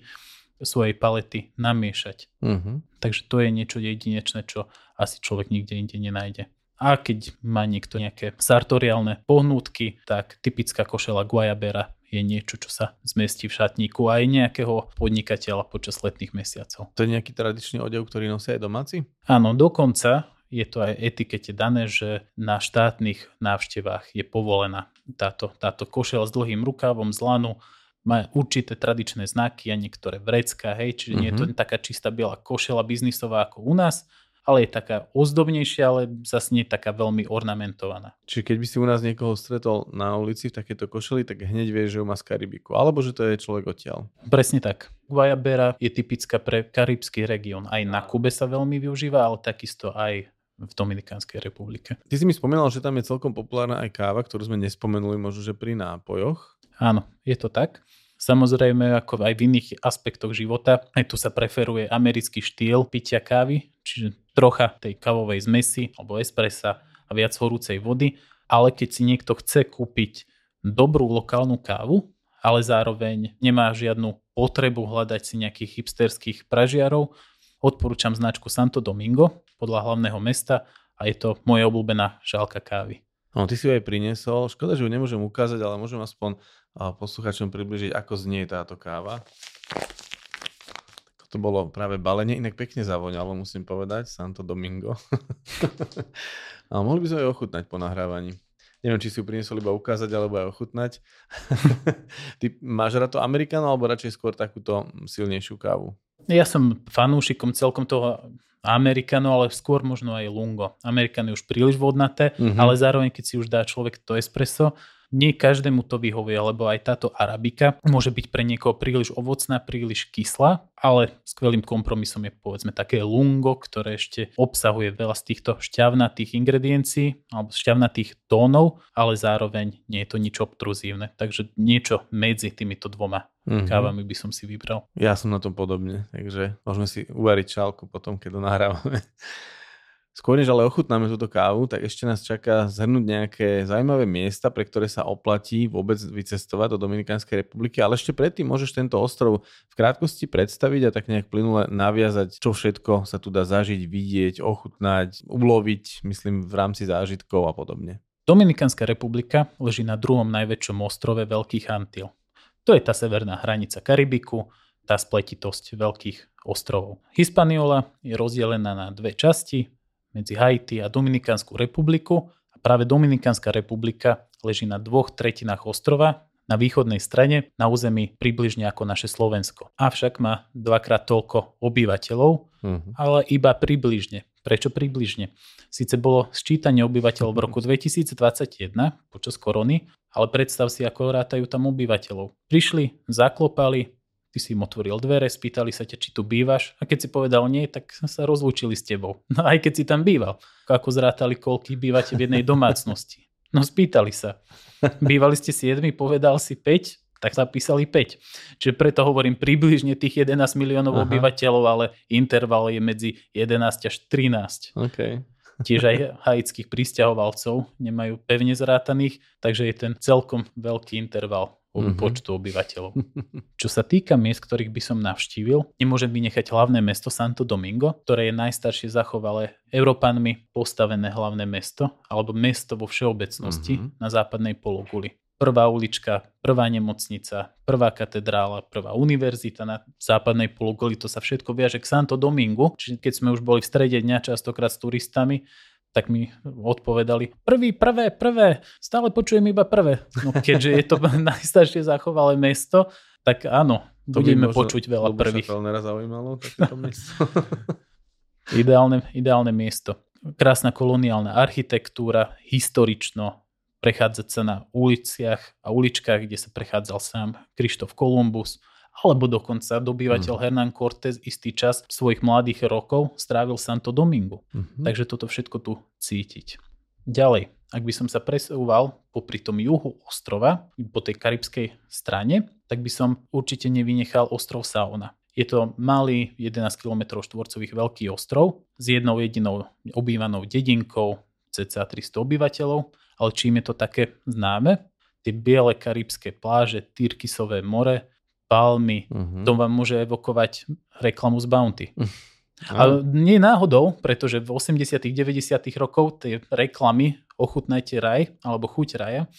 svojej palety namiešať. Uh-huh. Takže to je niečo jedinečné, čo asi človek nikde inde nenájde. A keď má niekto nejaké sartoriálne pohnútky, tak typická košela guajabera je niečo, čo sa zmestí v šatníku aj nejakého podnikateľa počas letných mesiacov. To je nejaký tradičný odev, ktorý nosia aj domáci? Áno, dokonca je to aj etikete dané, že na štátnych návštevách je povolená táto, táto košel s dlhým rukávom z lanu, má určité tradičné znaky a niektoré vrecká, hej, čiže mm-hmm. nie je to mhm. taká čistá biela košela biznisová ako u nás, ale je taká ozdobnejšia, ale zase nie taká veľmi ornamentovaná. Čiže keď by si u nás niekoho stretol na ulici v takéto košeli, tak hneď vieš, že ju má z Karibiku, alebo že to je človek odtiaľ. Presne tak. Guayabera je typická pre karibský región. Aj na Kube sa veľmi využíva, ale takisto aj v Dominikánskej republike. Ty si mi spomínal, že tam je celkom populárna aj káva, ktorú sme nespomenuli možno, že pri nápojoch. Áno, je to tak. Samozrejme, ako aj v iných aspektoch života, aj tu sa preferuje americký štýl pitia kávy, čiže trocha tej kávovej zmesi alebo espressa a viac horúcej vody, ale keď si niekto chce kúpiť dobrú lokálnu kávu, ale zároveň nemá žiadnu potrebu hľadať si nejakých hipsterských pražiarov, Odporúčam značku Santo Domingo podľa hlavného mesta a je to moja obľúbená šálka kávy. No, ty si ju aj priniesol. Škoda, že ju nemôžem ukázať, ale môžem aspoň posluchačom približiť, ako znie táto káva. To bolo práve balenie, inak pekne zavoňalo, musím povedať, Santo Domingo. ale mohli by sme ju ochutnať po nahrávaní. Neviem, či si ju priniesol iba ukázať, alebo aj ochutnať. Ty máš rád to americano, alebo radšej skôr takúto silnejšiu kávu? Ja som fanúšikom celkom toho americano, ale skôr možno aj lungo. Americano je už príliš vodnaté, mm-hmm. ale zároveň, keď si už dá človek to espresso, nie každému to vyhovuje, lebo aj táto arabika môže byť pre niekoho príliš ovocná, príliš kyslá, ale skvelým kompromisom je povedzme také lungo, ktoré ešte obsahuje veľa z týchto šťavnatých ingrediencií alebo šťavnatých tónov, ale zároveň nie je to nič obtruzívne. Takže niečo medzi týmito dvoma mm-hmm. kávami by som si vybral. Ja som na tom podobne, takže môžeme si uvariť šálku potom, keď to nahrávame. Skôr než ale ochutnáme túto kávu, tak ešte nás čaká zhrnúť nejaké zaujímavé miesta, pre ktoré sa oplatí vôbec vycestovať do Dominikánskej republiky, ale ešte predtým môžeš tento ostrov v krátkosti predstaviť a tak nejak plynule naviazať, čo všetko sa tu dá zažiť, vidieť, ochutnať, uloviť, myslím v rámci zážitkov a podobne. Dominikánska republika leží na druhom najväčšom ostrove Veľkých Antil. To je tá severná hranica Karibiku, tá spletitosť veľkých ostrovov. Hispaniola je rozdelená na dve časti, medzi Haiti a Dominikánsku republiku a práve Dominikánska republika leží na dvoch tretinách ostrova na východnej strane na území približne ako naše Slovensko. Avšak má dvakrát toľko obyvateľov, uh-huh. ale iba približne. Prečo približne? Sice bolo sčítanie obyvateľov v roku 2021 počas korony, ale predstav si, ako rátajú tam obyvateľov. Prišli, zaklopali, ty si im otvoril dvere, spýtali sa ťa, či tu bývaš a keď si povedal nie, tak sa rozlúčili s tebou. No aj keď si tam býval. Ako zrátali, koľky bývate v jednej domácnosti. No spýtali sa. Bývali ste 7, povedal si 5, tak zapísali 5. Čiže preto hovorím približne tých 11 miliónov Aha. obyvateľov, ale interval je medzi 11 až 13. Okay. Tiež aj haitských pristahovalcov nemajú pevne zrátaných, takže je ten celkom veľký interval mm-hmm. počtu obyvateľov. Čo sa týka miest, ktorých by som navštívil, nemôžem vynechať hlavné mesto Santo Domingo, ktoré je najstaršie zachovalé Európanmi postavené hlavné mesto, alebo mesto vo všeobecnosti mm-hmm. na západnej pologuli. Prvá ulička, prvá nemocnica, prvá katedrála, prvá univerzita na západnej pologuli, to sa všetko viaže k Santo Domingu. Čiže keď sme už boli v strede dňa častokrát s turistami, tak mi odpovedali, prvý, prvé, prvé, stále počujem iba prvé. No keďže je to najstaršie zachovalé mesto, tak áno, to budeme možno, počuť veľa prvých. To by zaujímalo, takéto miesto. ideálne, ideálne miesto. Krásna koloniálna architektúra, historično, prechádzať sa na uliciach a uličkách, kde sa prechádzal sám Krištof Kolumbus, alebo dokonca dobývateľ mm. Hernán Cortés istý čas svojich mladých rokov strávil Santo Domingo. Mm-hmm. Takže toto všetko tu cítiť. Ďalej, ak by som sa presúval popri tom juhu ostrova, po tej karibskej strane, tak by som určite nevynechal ostrov Saona. Je to malý 11 km štvorcových veľký ostrov s jednou jedinou obývanou dedinkou, cca 300 obyvateľov, ale čím je to také známe? Tie biele karibské pláže, Tyrkisové more, palmy. Uh-huh. To vám môže evokovať reklamu z Bounty. Uh-huh. Ale nie náhodou, pretože v 80 90 rokov tie reklamy Ochutnajte raj alebo Chuť raja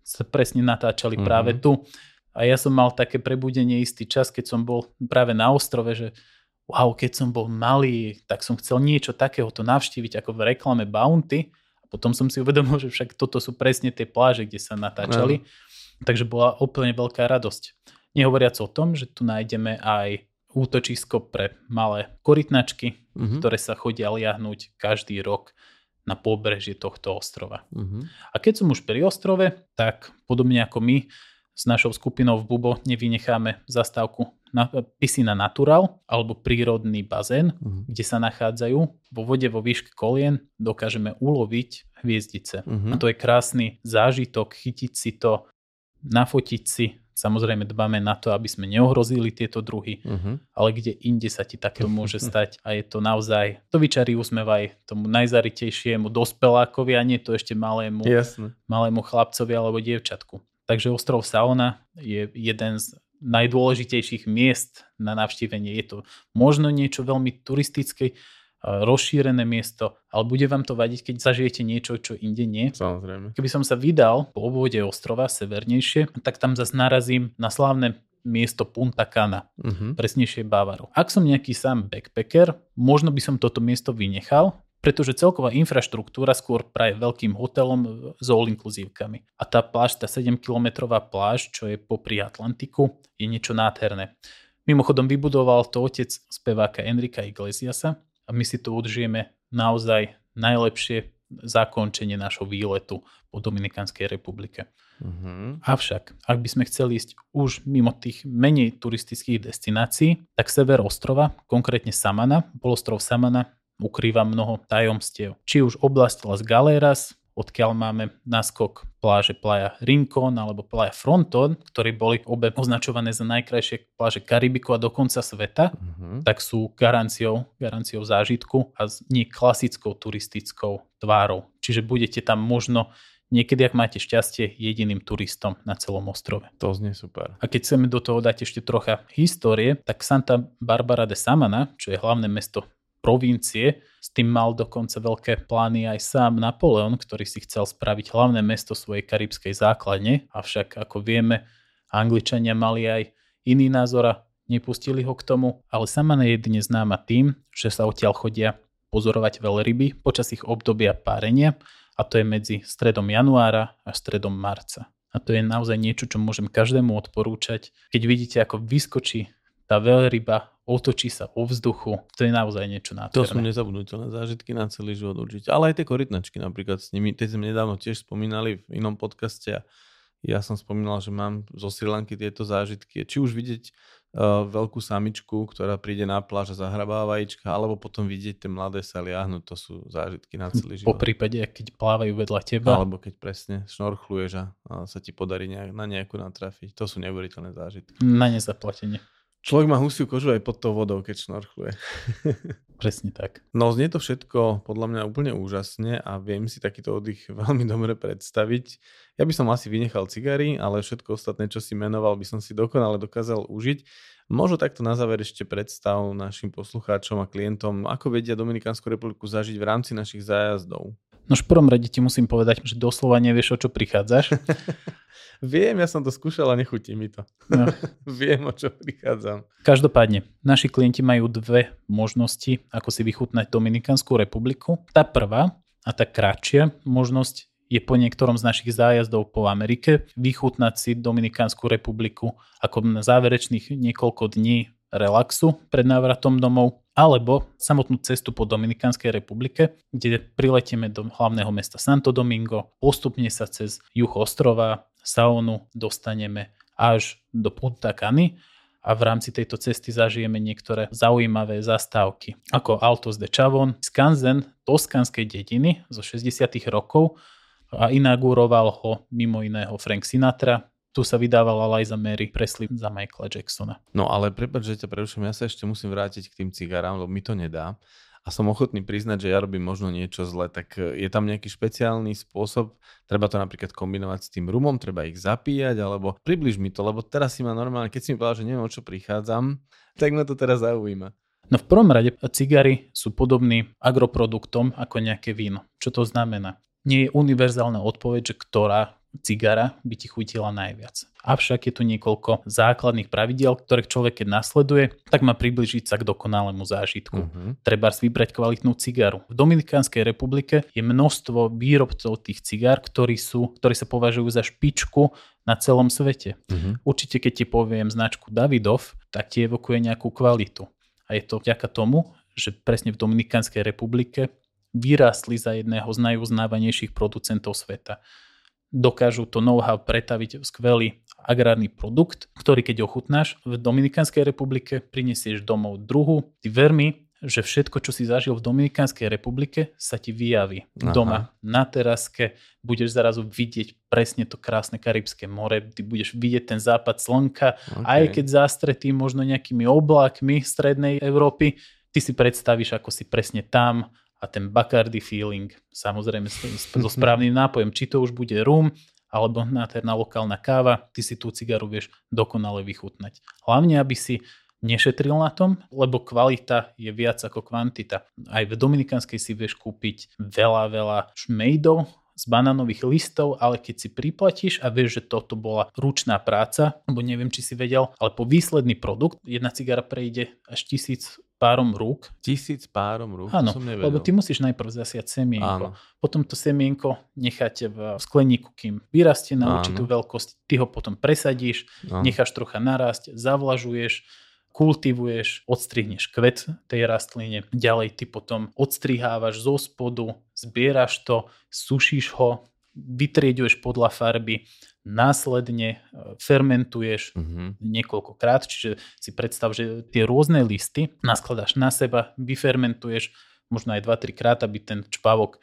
sa presne natáčali uh-huh. práve tu. A ja som mal také prebudenie istý čas, keď som bol práve na ostrove, že wow, keď som bol malý, tak som chcel niečo takéhoto navštíviť ako v reklame Bounty. A potom som si uvedomil, že však toto sú presne tie pláže, kde sa natáčali. Uh-huh. Takže bola úplne veľká radosť. Nehovoriac o tom, že tu nájdeme aj útočisko pre malé korytnačky, uh-huh. ktoré sa chodia liahnuť každý rok na pobrežie tohto ostrova. Uh-huh. A keď som už pri ostrove, tak podobne ako my s našou skupinou v Bubo nevynecháme zastávku na Piscina Natural alebo prírodný bazén, uh-huh. kde sa nachádzajú vo vode vo výške kolien, dokážeme uloviť hviezdice. Uh-huh. A to je krásny zážitok, chytiť si to, nafotiť si Samozrejme dbáme na to, aby sme neohrozili tieto druhy, uh-huh. ale kde inde sa ti takto môže stať a je to naozaj, to vyčarí úsmev aj tomu najzaritejšiemu dospelákovi a nie to ešte malému, Jasne. malému chlapcovi alebo dievčatku. Takže ostrov Saona je jeden z najdôležitejších miest na navštívenie. Je to možno niečo veľmi turistické, rozšírené miesto, ale bude vám to vadiť, keď zažijete niečo, čo inde nie. Samozrejme. Keby som sa vydal po obvode ostrova severnejšie, tak tam zase narazím na slávne miesto Punta Cana, uh-huh. presnejšie Bavaru. Ak som nejaký sám backpacker, možno by som toto miesto vynechal, pretože celková infraštruktúra skôr praje veľkým hotelom s all inkluzívkami. A tá pláž, tá 7-kilometrová pláž, čo je popri Atlantiku, je niečo nádherné. Mimochodom vybudoval to otec speváka Enrika Iglesiasa a my si to udžijeme naozaj najlepšie zakončenie našho výletu po Dominikanskej republike. Uh-huh. Avšak, ak by sme chceli ísť už mimo tých menej turistických destinácií, tak sever ostrova, konkrétne Samana, polostrov Samana, ukrýva mnoho tajomstiev. Či už oblasť Las Galeras, odkiaľ máme naskok pláže Playa Rincon alebo Playa Fronton, ktorí boli obe označované za najkrajšie pláže Karibiku a dokonca sveta, uh-huh. tak sú garanciou, garanciou zážitku a nie klasickou turistickou tvárou. Čiže budete tam možno niekedy, ak máte šťastie, jediným turistom na celom ostrove. To znie super. A keď chceme do toho dať ešte trocha histórie, tak Santa Barbara de Samana, čo je hlavné mesto provincie, s tým mal dokonca veľké plány aj sám Napoleon, ktorý si chcel spraviť hlavné mesto svojej karibskej základne, avšak ako vieme, Angličania mali aj iný názor a nepustili ho k tomu, ale Samana je dnes známa tým, že sa odtiaľ chodia pozorovať veľryby počas ich obdobia párenia a to je medzi stredom januára a stredom marca. A to je naozaj niečo, čo môžem každému odporúčať. Keď vidíte, ako vyskočí tá veľryba, otočí sa vo vzduchu, to je naozaj niečo nádherné. To sú nezabudnutelné zážitky na celý život určite. Ale aj tie korytnačky napríklad s nimi, tie sme nedávno tiež spomínali v inom podcaste a ja som spomínal, že mám zo Sri Lanky tieto zážitky. Či už vidieť uh, veľkú samičku, ktorá príde na pláž a zahrabá vajíčka, alebo potom vidieť tie mladé sa liahnuť, to sú zážitky na celý život. Po prípade, keď plávajú vedľa teba. Alebo keď presne šnorchluješ a, a sa ti podarí nejak, na nejakú natrafiť. To sú neuveriteľné zážitky. Na nezaplatenie. Človek má husiu kožu aj pod tou vodou, keď šnorchluje. Presne tak. No znie to všetko podľa mňa úplne úžasne a viem si takýto oddych veľmi dobre predstaviť. Ja by som asi vynechal cigary, ale všetko ostatné, čo si menoval, by som si dokonale dokázal užiť. Možno takto na záver ešte predstav našim poslucháčom a klientom, ako vedia Dominikánsku republiku zažiť v rámci našich zájazdov. No v prvom rade ti musím povedať, že doslova nevieš, o čo prichádzaš. Viem, ja som to skúšal a nechutí mi to. No. Viem, o čo prichádzam. Každopádne, naši klienti majú dve možnosti, ako si vychutnať Dominikánsku republiku. Tá prvá a tá kratšia možnosť je po niektorom z našich zájazdov po Amerike vychutnať si Dominikánsku republiku ako na záverečných niekoľko dní relaxu pred návratom domov, alebo samotnú cestu po Dominikánskej republike, kde priletieme do hlavného mesta Santo Domingo, postupne sa cez juh ostrova, Saonu dostaneme až do Punta Cany a v rámci tejto cesty zažijeme niektoré zaujímavé zastávky, ako Altos de Chavon, skanzen toskanskej dediny zo 60. rokov a inauguroval ho mimo iného Frank Sinatra, tu sa vydávala Liza Mary Presley za Michaela Jacksona. No ale prepáč, že ťa preruším, ja sa ešte musím vrátiť k tým cigarám, lebo mi to nedá. A som ochotný priznať, že ja robím možno niečo zle, tak e, je tam nejaký špeciálny spôsob, treba to napríklad kombinovať s tým rumom, treba ich zapíjať, alebo približ mi to, lebo teraz si ma normálne, keď si mi povedal, že neviem, o čo prichádzam, tak ma to teraz zaujíma. No v prvom rade cigary sú podobný agroproduktom ako nejaké víno. Čo to znamená? Nie je univerzálna odpoveď, že ktorá cigara by ti chutila najviac. Avšak je tu niekoľko základných pravidiel, ktoré človek keď nasleduje, tak má približiť sa k dokonalému zážitku. Uh-huh. Treba si vybrať kvalitnú cigaru. V Dominikánskej republike je množstvo výrobcov tých cigár, ktorí, sú, ktorí sa považujú za špičku na celom svete. Uh-huh. Určite keď ti poviem značku Davidov, tak ti evokuje nejakú kvalitu. A je to vďaka tomu, že presne v Dominikánskej republike vyrástli za jedného z najuznávanejších producentov sveta dokážu to know-how pretaviť v skvelý agrárny produkt, ktorý keď ochutnáš v Dominikanskej republike, prinesieš domov druhu. Ty ver mi, že všetko, čo si zažil v Dominikanskej republike, sa ti vyjaví Aha. doma na teraske, budeš zrazu vidieť presne to krásne Karibské more, ty budeš vidieť ten západ slnka, okay. aj keď zastretý možno nejakými oblákmi strednej Európy, ty si predstavíš, ako si presne tam, a ten Bacardi feeling, samozrejme so správnym nápojom, či to už bude rum, alebo nádherná lokálna káva, ty si tú cigaru vieš dokonale vychutnať. Hlavne, aby si nešetril na tom, lebo kvalita je viac ako kvantita. Aj v Dominikanskej si vieš kúpiť veľa, veľa šmejdov, z banánových listov, ale keď si priplatíš a vieš, že toto bola ručná práca, lebo neviem, či si vedel, ale po výsledný produkt jedna cigara prejde až tisíc párom rúk. Tisíc párom rúk? Áno, to som nevedel. lebo ty musíš najprv zasiať semienko. Áno. Potom to semienko necháte v skleníku, kým vyrastie na Áno. určitú veľkosť. Ty ho potom presadíš, Áno. necháš trocha narásť, zavlažuješ, kultivuješ, odstrihneš kvet tej rastline, ďalej ty potom odstrihávaš zo spodu, zbieraš to, sušíš ho, vytrieduješ podľa farby, následne e, fermentuješ Mhm. niekoľkokrát, čiže si predstav, že tie rôzne listy naskladaš na seba, vyfermentuješ možno aj 2-3 krát, aby ten čpavok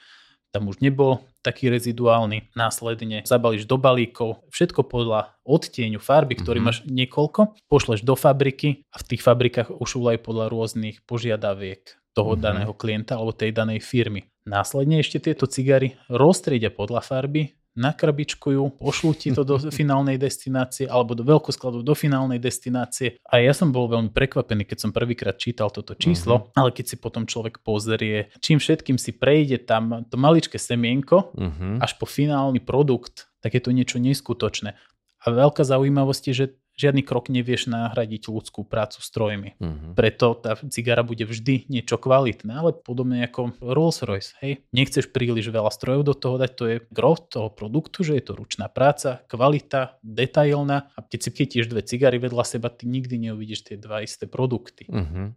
tam už nebol taký reziduálny. Následne zabališ do balíkov, všetko podľa odtieňu farby, ktorý Mhm. máš niekoľko, pošleš do fabriky a v tých fabrikách ušúlaj podľa rôznych požiadaviek toho Mhm. daného klienta alebo tej danej firmy. Následne ešte tieto cigary roztriedia podľa farby, nakrabičkujú, pošlú ti to do finálnej destinácie alebo do veľkoskladu do finálnej destinácie. A ja som bol veľmi prekvapený, keď som prvýkrát čítal toto číslo, ale keď si potom človek pozrie, čím všetkým si prejde tam to maličké semienko Mhm. až po finálny produkt, tak je to niečo neskutočné. A veľká zaujímavosť je, že žiadny krok nevieš nahradiť ľudskú prácu strojmi. Mhm. Preto tá cigara bude vždy niečo kvalitné, ale podobne ako Rolls Royce. Hej? Nechceš príliš veľa strojov do toho dať, to je gro toho produktu, že je to ručná práca, kvalita, detailná a keď si chytíš dve cigary vedľa seba, ty nikdy neuvidíš tie dva isté produkty. Mhm.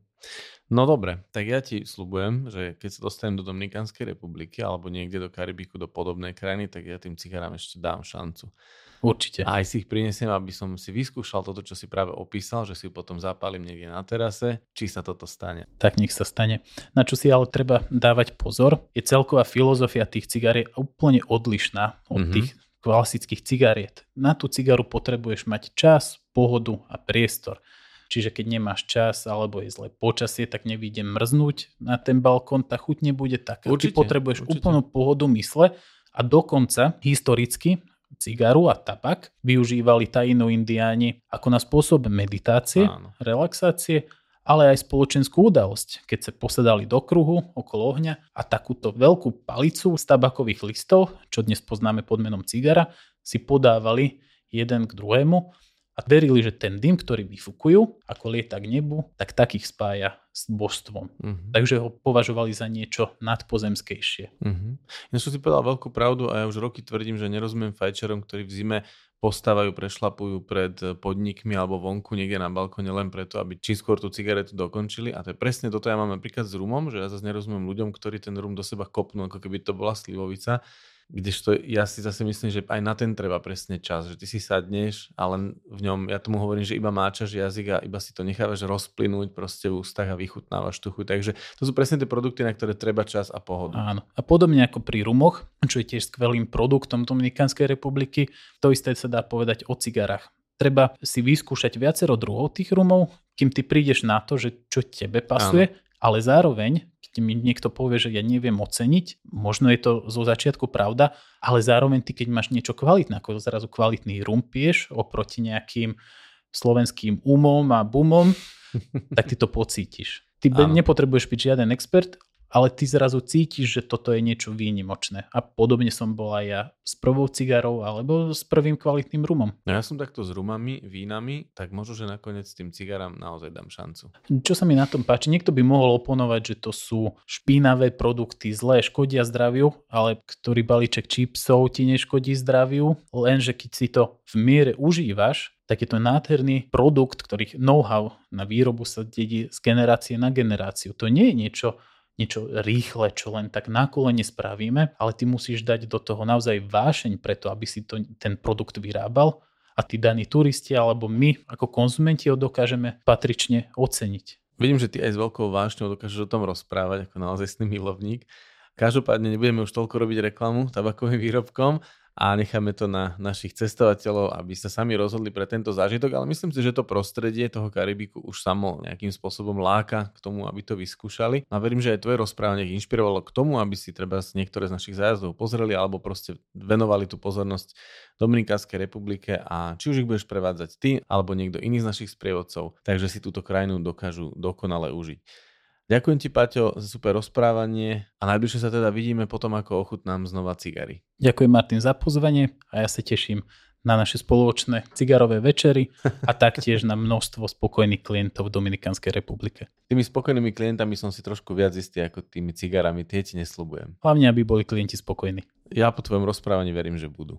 No dobre, tak ja ti slubujem, že keď sa dostanem do Dominikánskej republiky alebo niekde do Karibiku, do podobnej krajiny, tak ja tým cigarám ešte dám šancu. Určite. A aj si ich prinesiem, aby som si vyskúšal toto, čo si práve opísal, že si ju potom zapálim niekde na terase, či sa toto stane. tak nech sa stane. Na čo si ale treba dávať pozor, je celková filozofia tých cigár je úplne odlišná od Mhm. tých klasických cigariet. Na tú cigaru potrebuješ mať čas, pohodu a priestor. Čiže keď nemáš čas alebo je zlé počasie, tak nevíde mrznúť na ten balkón, tá chuť nebude taká. Ty Určite, potrebuješ určite. úplnú pohodu mysle a dokonca historicky cigaru a tabak využívali taino indiáni ako na spôsob meditácie, Áno. relaxácie, ale aj spoločenskú udalosť, keď sa posedali do kruhu okolo ohňa a takúto veľkú palicu z tabakových listov, čo dnes poznáme pod menom cigara, si podávali jeden k druhému a verili, že ten dym, ktorý vyfukujú, ako lieta k nebu, tak takých spája s božstvom. Mhm. Takže ho považovali za niečo nadpozemskejšie. Mhm. Ja som si povedal veľkú pravdu a ja už roky tvrdím, že nerozumiem fajčerom, ktorí v zime postávajú, prešlapujú pred podnikmi alebo vonku niekde na balkóne len preto, aby či skôr tú cigaretu dokončili. A to je presne toto ja mám napríklad s rumom, že ja zase nerozumiem ľuďom, ktorí ten rum do seba kopnú, ako keby to bola slivovica. Kdežto ja si zase myslím, že aj na ten treba presne čas, že ty si sadneš, ale v ňom, ja tomu hovorím, že iba máčaš jazyk a iba si to nechávaš rozplynúť proste v ústach a vychutnávaš tú chuť. Takže to sú presne tie produkty, na ktoré treba čas a pohodu. Áno. A podobne ako pri rumoch, čo je tiež skvelým produktom Dominikánskej republiky, to isté sa dá povedať o cigarách. Treba si vyskúšať viacero druhov tých rumov, kým ty prídeš na to, že čo tebe pasuje, ale zároveň, keď mi niekto povie, že ja neviem oceniť, možno je to zo začiatku pravda, ale zároveň ty, keď máš niečo kvalitné, ako zrazu kvalitný rum piješ oproti nejakým slovenským umom a bumom, tak ty to pocítiš. Ty Áno. nepotrebuješ byť žiaden expert, ale ty zrazu cítiš, že toto je niečo výnimočné. A podobne som bol aj ja s prvou cigarou alebo s prvým kvalitným rumom. No ja som takto s rumami, vínami, tak možno, že nakoniec tým cigarám naozaj dám šancu. Čo sa mi na tom páči, niekto by mohol oponovať, že to sú špinavé produkty, zlé, škodia zdraviu, ale ktorý balíček čipsov ti neškodí zdraviu, lenže keď si to v miere užívaš, tak je to nádherný produkt, ktorých know-how na výrobu sa dedí z generácie na generáciu. To nie je niečo, niečo rýchle, čo len tak na kolene spravíme, ale ty musíš dať do toho naozaj vášeň preto, aby si to, ten produkt vyrábal a tí daní turisti alebo my ako konzumenti ho dokážeme patrične oceniť. Vidím, že ty aj s veľkou vášňou dokážeš o tom rozprávať ako naozajstný milovník. Každopádne nebudeme už toľko robiť reklamu tabakovým výrobkom a necháme to na našich cestovateľov, aby sa sami rozhodli pre tento zážitok, ale myslím si, že to prostredie toho Karibiku už samo nejakým spôsobom láka k tomu, aby to vyskúšali. A verím, že aj tvoje rozprávanie ich inšpirovalo k tomu, aby si treba niektoré z našich zájazdov pozreli alebo proste venovali tú pozornosť Dominikánskej republike a či už ich budeš prevádzať ty alebo niekto iný z našich sprievodcov, takže si túto krajinu dokážu dokonale užiť. Ďakujem ti, Paťo, za super rozprávanie a najbližšie sa teda vidíme potom, ako ochutnám znova cigary. Ďakujem Martin za pozvanie a ja sa teším na naše spoločné cigarové večery a taktiež na množstvo spokojných klientov v Dominikanskej republike. Tými spokojnými klientami som si trošku viac istý ako tými cigarami, tie ti nesľubujem. Hlavne, aby boli klienti spokojní. Ja po tvojom rozprávaní verím, že budú.